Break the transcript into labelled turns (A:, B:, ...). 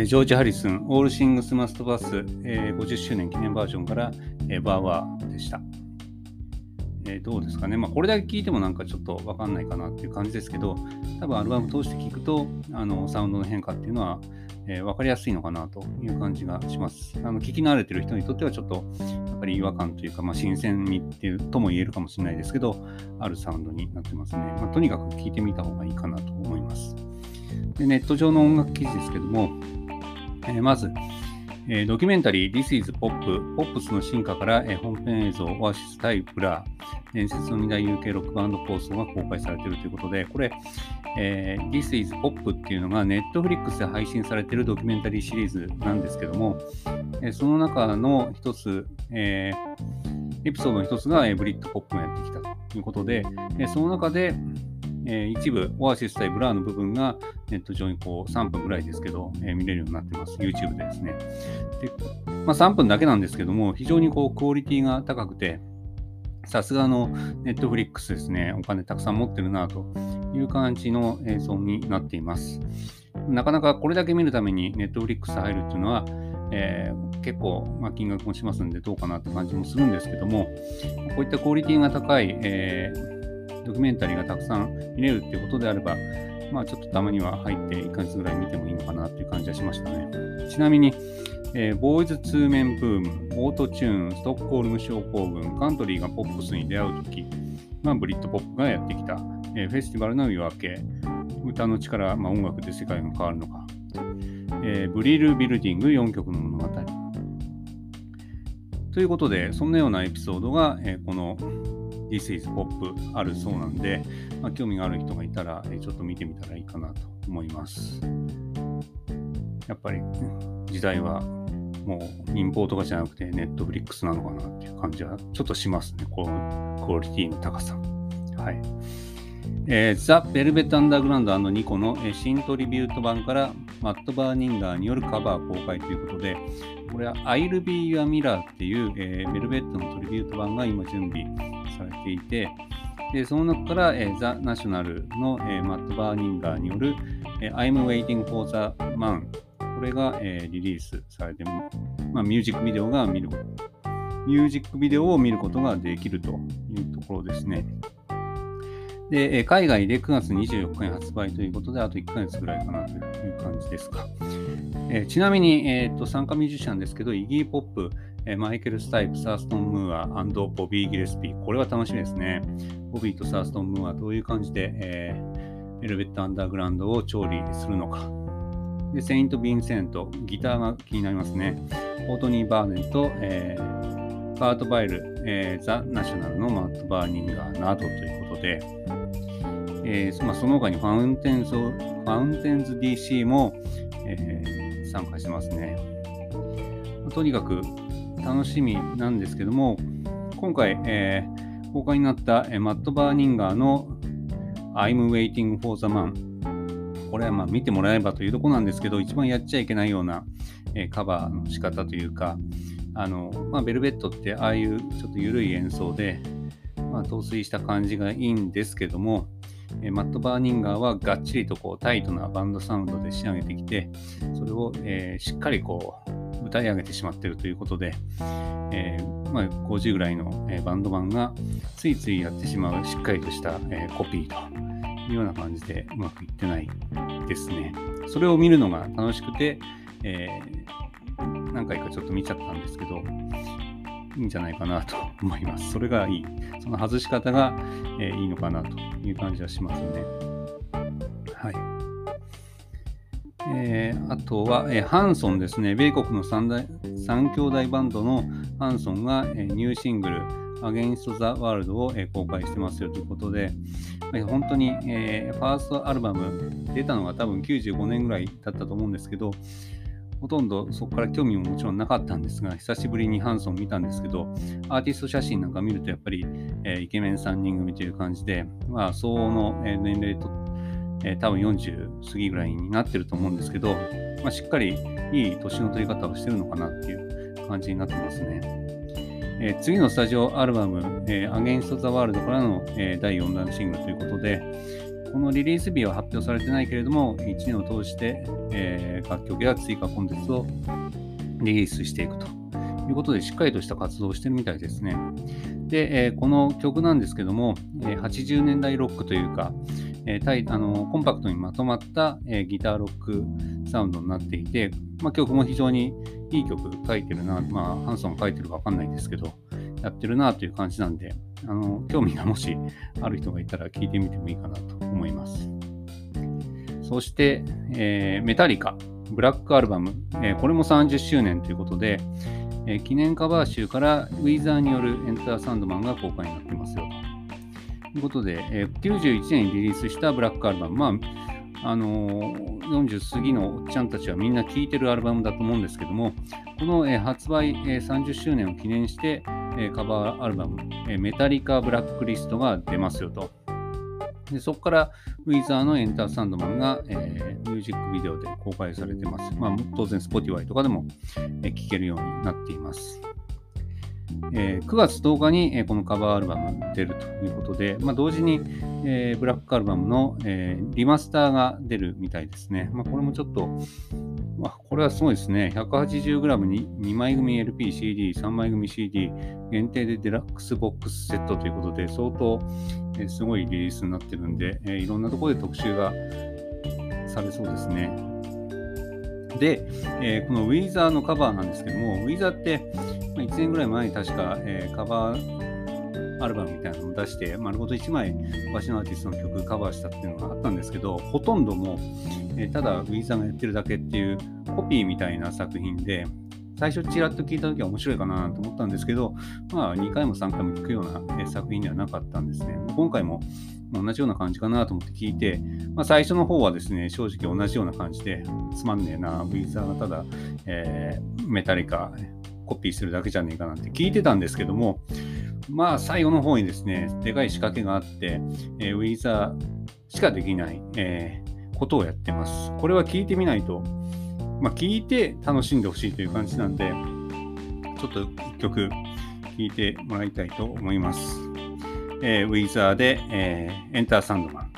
A: えジョージ・ハリスン、オールシングス・マスト・バス、え50周年記念バージョンから、えバーワーでした。えどうですかね。まあ、これだけ聞いてもなんかちょっとわかんないかなっていう感じですけど、多分アルバム通して聞くと、あのサウンドの変化っていうのは、えー、分かりやすいのかなという感じがします。あの聞き慣れてる人にとってはちょっとやっぱり違和感というか、まあ、新鮮にっていうとも言えるかもしれないですけど、あるサウンドになってますね。まあ、とにかく聞いてみた方がいいかなと思います。でネット上の音楽記事ですけども、え、まず、え、ドキュメンタリー This is Pop、ポップスの進化から、え、本編映像、オアシス対ブラー、伝説の二大 UK ロックバンド抗争が公開されているということで、これ、えー、This is Pop っていうのが Netflix で配信されているドキュメンタリーシリーズなんですけども、え、その中の一つ、えー、エピソードの一つが、え、ブリットポップがやってきたということで、え、その中で、えー、一部、オアシス対ブラーの部分がネット上にこう3分ぐらいですけど、えー、見れるようになってます。YouTube でですね。でまあ、3分だけなんですけども、非常にこうクオリティが高くて、さすがのネットフリックスですね、お金たくさん持ってるなという感じの映像になっています。なかなかこれだけ見るためにネットフリックス入るっていうのは、えー、結構、まあ、金額もしますんでどうかなって感じもするんですけども、こういったクオリティが高い、えー、ドキュメンタリーがたくさん見れるっていうことであれば、まあ、ちょっとたまには入って1ヶ月ぐらい見てもいいのかなっていう感じはしましたね。ちなみに、えー、ボーイズツーメンブーム、オートチューン、ストックホルム症候群、カントリーがポップスに出会うとき、まあ、ブリットポップがやってきた、えー、フェスティバルの夜明け、歌の力、まあ、音楽で世界が変わるのか、えー、ブリル・ビルディング4曲の物語。ということで、そんなようなエピソードが、えー、この This is Pop あるそうなんで、まあ、興味がある人がいたら、え、ちょっと見てみたらいいかなと思います。やっぱり、時代はもうインポートがじゃなくてネットフリックスなのかなっていう感じはちょっとしますね。このクオリティの高さ。はい。えー、ザ・ベルベット・アンダーグラウンドニコの、えー、新トリビュート盤からマット・バーニンガーによるカバー公開ということで、これは I'll Be Your Mirror っていう、えー、ベルベットのトリビュート盤が今準備されていて、でその中から、えー、ザ・ナショナルの、えー、マット・バーニンガーによる、えー、I'm Waiting for the Man これが、えー、リリースされて、まあ、ミュージックビデオが見るミュージックビデオを見ることができるというところですね。で、海外で9月24日に発売ということで、あと1ヶ月ぐらいかなという感じですか。えー、ちなみに、えーと、参加ミュージシャンですけど、イギー・ポップ、え、マイケル・スタイプ、サーストン・ムーアボビー・ギレスピー。これは楽しみですね。ボビーとサーストン・ムーアどういう感じで、えー、ベルベット・アンダーグラウンドを調理するのか。で、セイント・ヴィンセント、ギターが気になりますね。コートニー・バーネット、えー、カート・バイル、えー、ザ・ナショナルのマット・バーニンガーなどということで、えーまあ、その他にファウンテンズファウンテンズ DC も、えー、参加してますね。とにかく楽しみなんですけども、今回、えー、公開になった、えー、マット・バーニンガーの I'm Waiting for the Man これはまあ見てもらえばというとこなんですけど、一番やっちゃいけないような、えー、カバーの仕方というか、あのまあ、ベルベットってああいうちょっと緩い演奏で、まあ、陶酔した感じがいいんですけども、えー、マット・バーニンガーはがっちりとこうタイトなバンドサウンドで仕上げてきて、それを、えー、しっかりこう歌い上げてしまっているということで、えー、まあ、50ぐらいの、えバンドマンがついついやってしまうしっかりとした、えコピーというような感じでうまくいってないですね。それを見るのが楽しくて、えー、何回かちょっと見ちゃったんですけど、いいんじゃないかなと思います。それがいい。その外し方が、えー、いいのかなという感じはしますね。はい。えー、あとは、えー、ハンソンですね。米国の三大三兄弟バンドのハンソンが、えー、ニューシングル、アゲインスト・ザ・ワールドを、え公開してますよということで、え本当に、え、ファーストアルバム出たのが多分95年ぐらいだったと思うんですけど、ほとんどそこから興味ももちろんなかったんですが、久しぶりにハンソン見たんですけど、アーティスト写真なんか見るとやっぱり、え、イケメン3人組という感じで、まあ、相応の、え年齢と、えー、多分40過ぎぐらいになってると思うんですけど、まあ、しっかりいい年の取り方をしてるのかなっていう感じになってますね。えー、次のスタジオアルバム、えー、Against the World からの、えー、第4弾シングルということで、このリリース日は発表されてないけれども、1年を通して、え、楽曲や追加コンテンツをリリースしていくということで、しっかりとした活動をしてるみたいですね。で、え、この曲なんですけども、え、80年代ロックというか、えー、あのコンパクトにまとまった、えー、ギターロックサウンドになっていて、まあ、曲も非常にいい曲書いてるな、まあ、ハンソン書いてるかわかんないですけど、やってるなという感じなんで、あの興味がもしある人がいたら聞いてみてもいいかなと思います。そして、えー、メタリカ、ブラックアルバム、えー、これも30周年ということで、えー、記念カバー集からウィザーによるエンターサンドマンが公開になってますよということで、えー、91年にリリースしたブラックアルバム、まああのー、40過ぎのおっちゃんたちはみんな聴いてるアルバムだと思うんですけども、この、えー、発売、えー、30周年を記念して、えー、カバーアルバム、えー、メタリカ・ブラックリストが出ますよと。でそこからウィザーのエンターサンドマンが、えー、ミュージックビデオで公開されてます。まあ、当然 Spotify とかでも聴、えー、けるようになっています。え、9月10日に、え、このカバーアルバムが出るということで、まあ、同時に、え、ブラックアルバムの、えリマスターが出るみたいですね。まあ、これもちょっと、まあ、これはすごいですね。180g に2枚組 LP、CD、3枚組 CD、限定でデラックスボックスセットということで、相当、え、すごいリリースになってるんで、え、いろんなところで特集がされそうですね。で、えー、このウィーザーのカバーなんですけども、ウィーザーって、1年ぐらい前に確か、えー、カバーアルバムみたいなのを出して、丸ごと1枚昔のアーティストの曲カバーしたっていうのがあったんですけど、ほとんども、えー、ただウィーザーがやってるだけっていうコピーみたいな作品で、最初ちらっと聞いた時は面白いかなと思ったんですけど、まあ2回も3回も聞くような作品ではなかったんですね。今回も同じような感じかなと思って聞いて、まあ、最初の方はですね、正直同じような感じで、つまんねえな、ウィザーがただ、えー、メタリカコピーするだけじゃねえかなんて聞いてたんですけども、まあ最後の方にですね、でかい仕掛けがあって、えー、ウィザーしかできない、えー、ことをやってます。これは聞いてみないとまあ、聞いて楽しんでほしいという感じなんで、ちょっと一曲聴いてもらいたいと思います。えー、ウィザーで、えー、エンターサンドマン。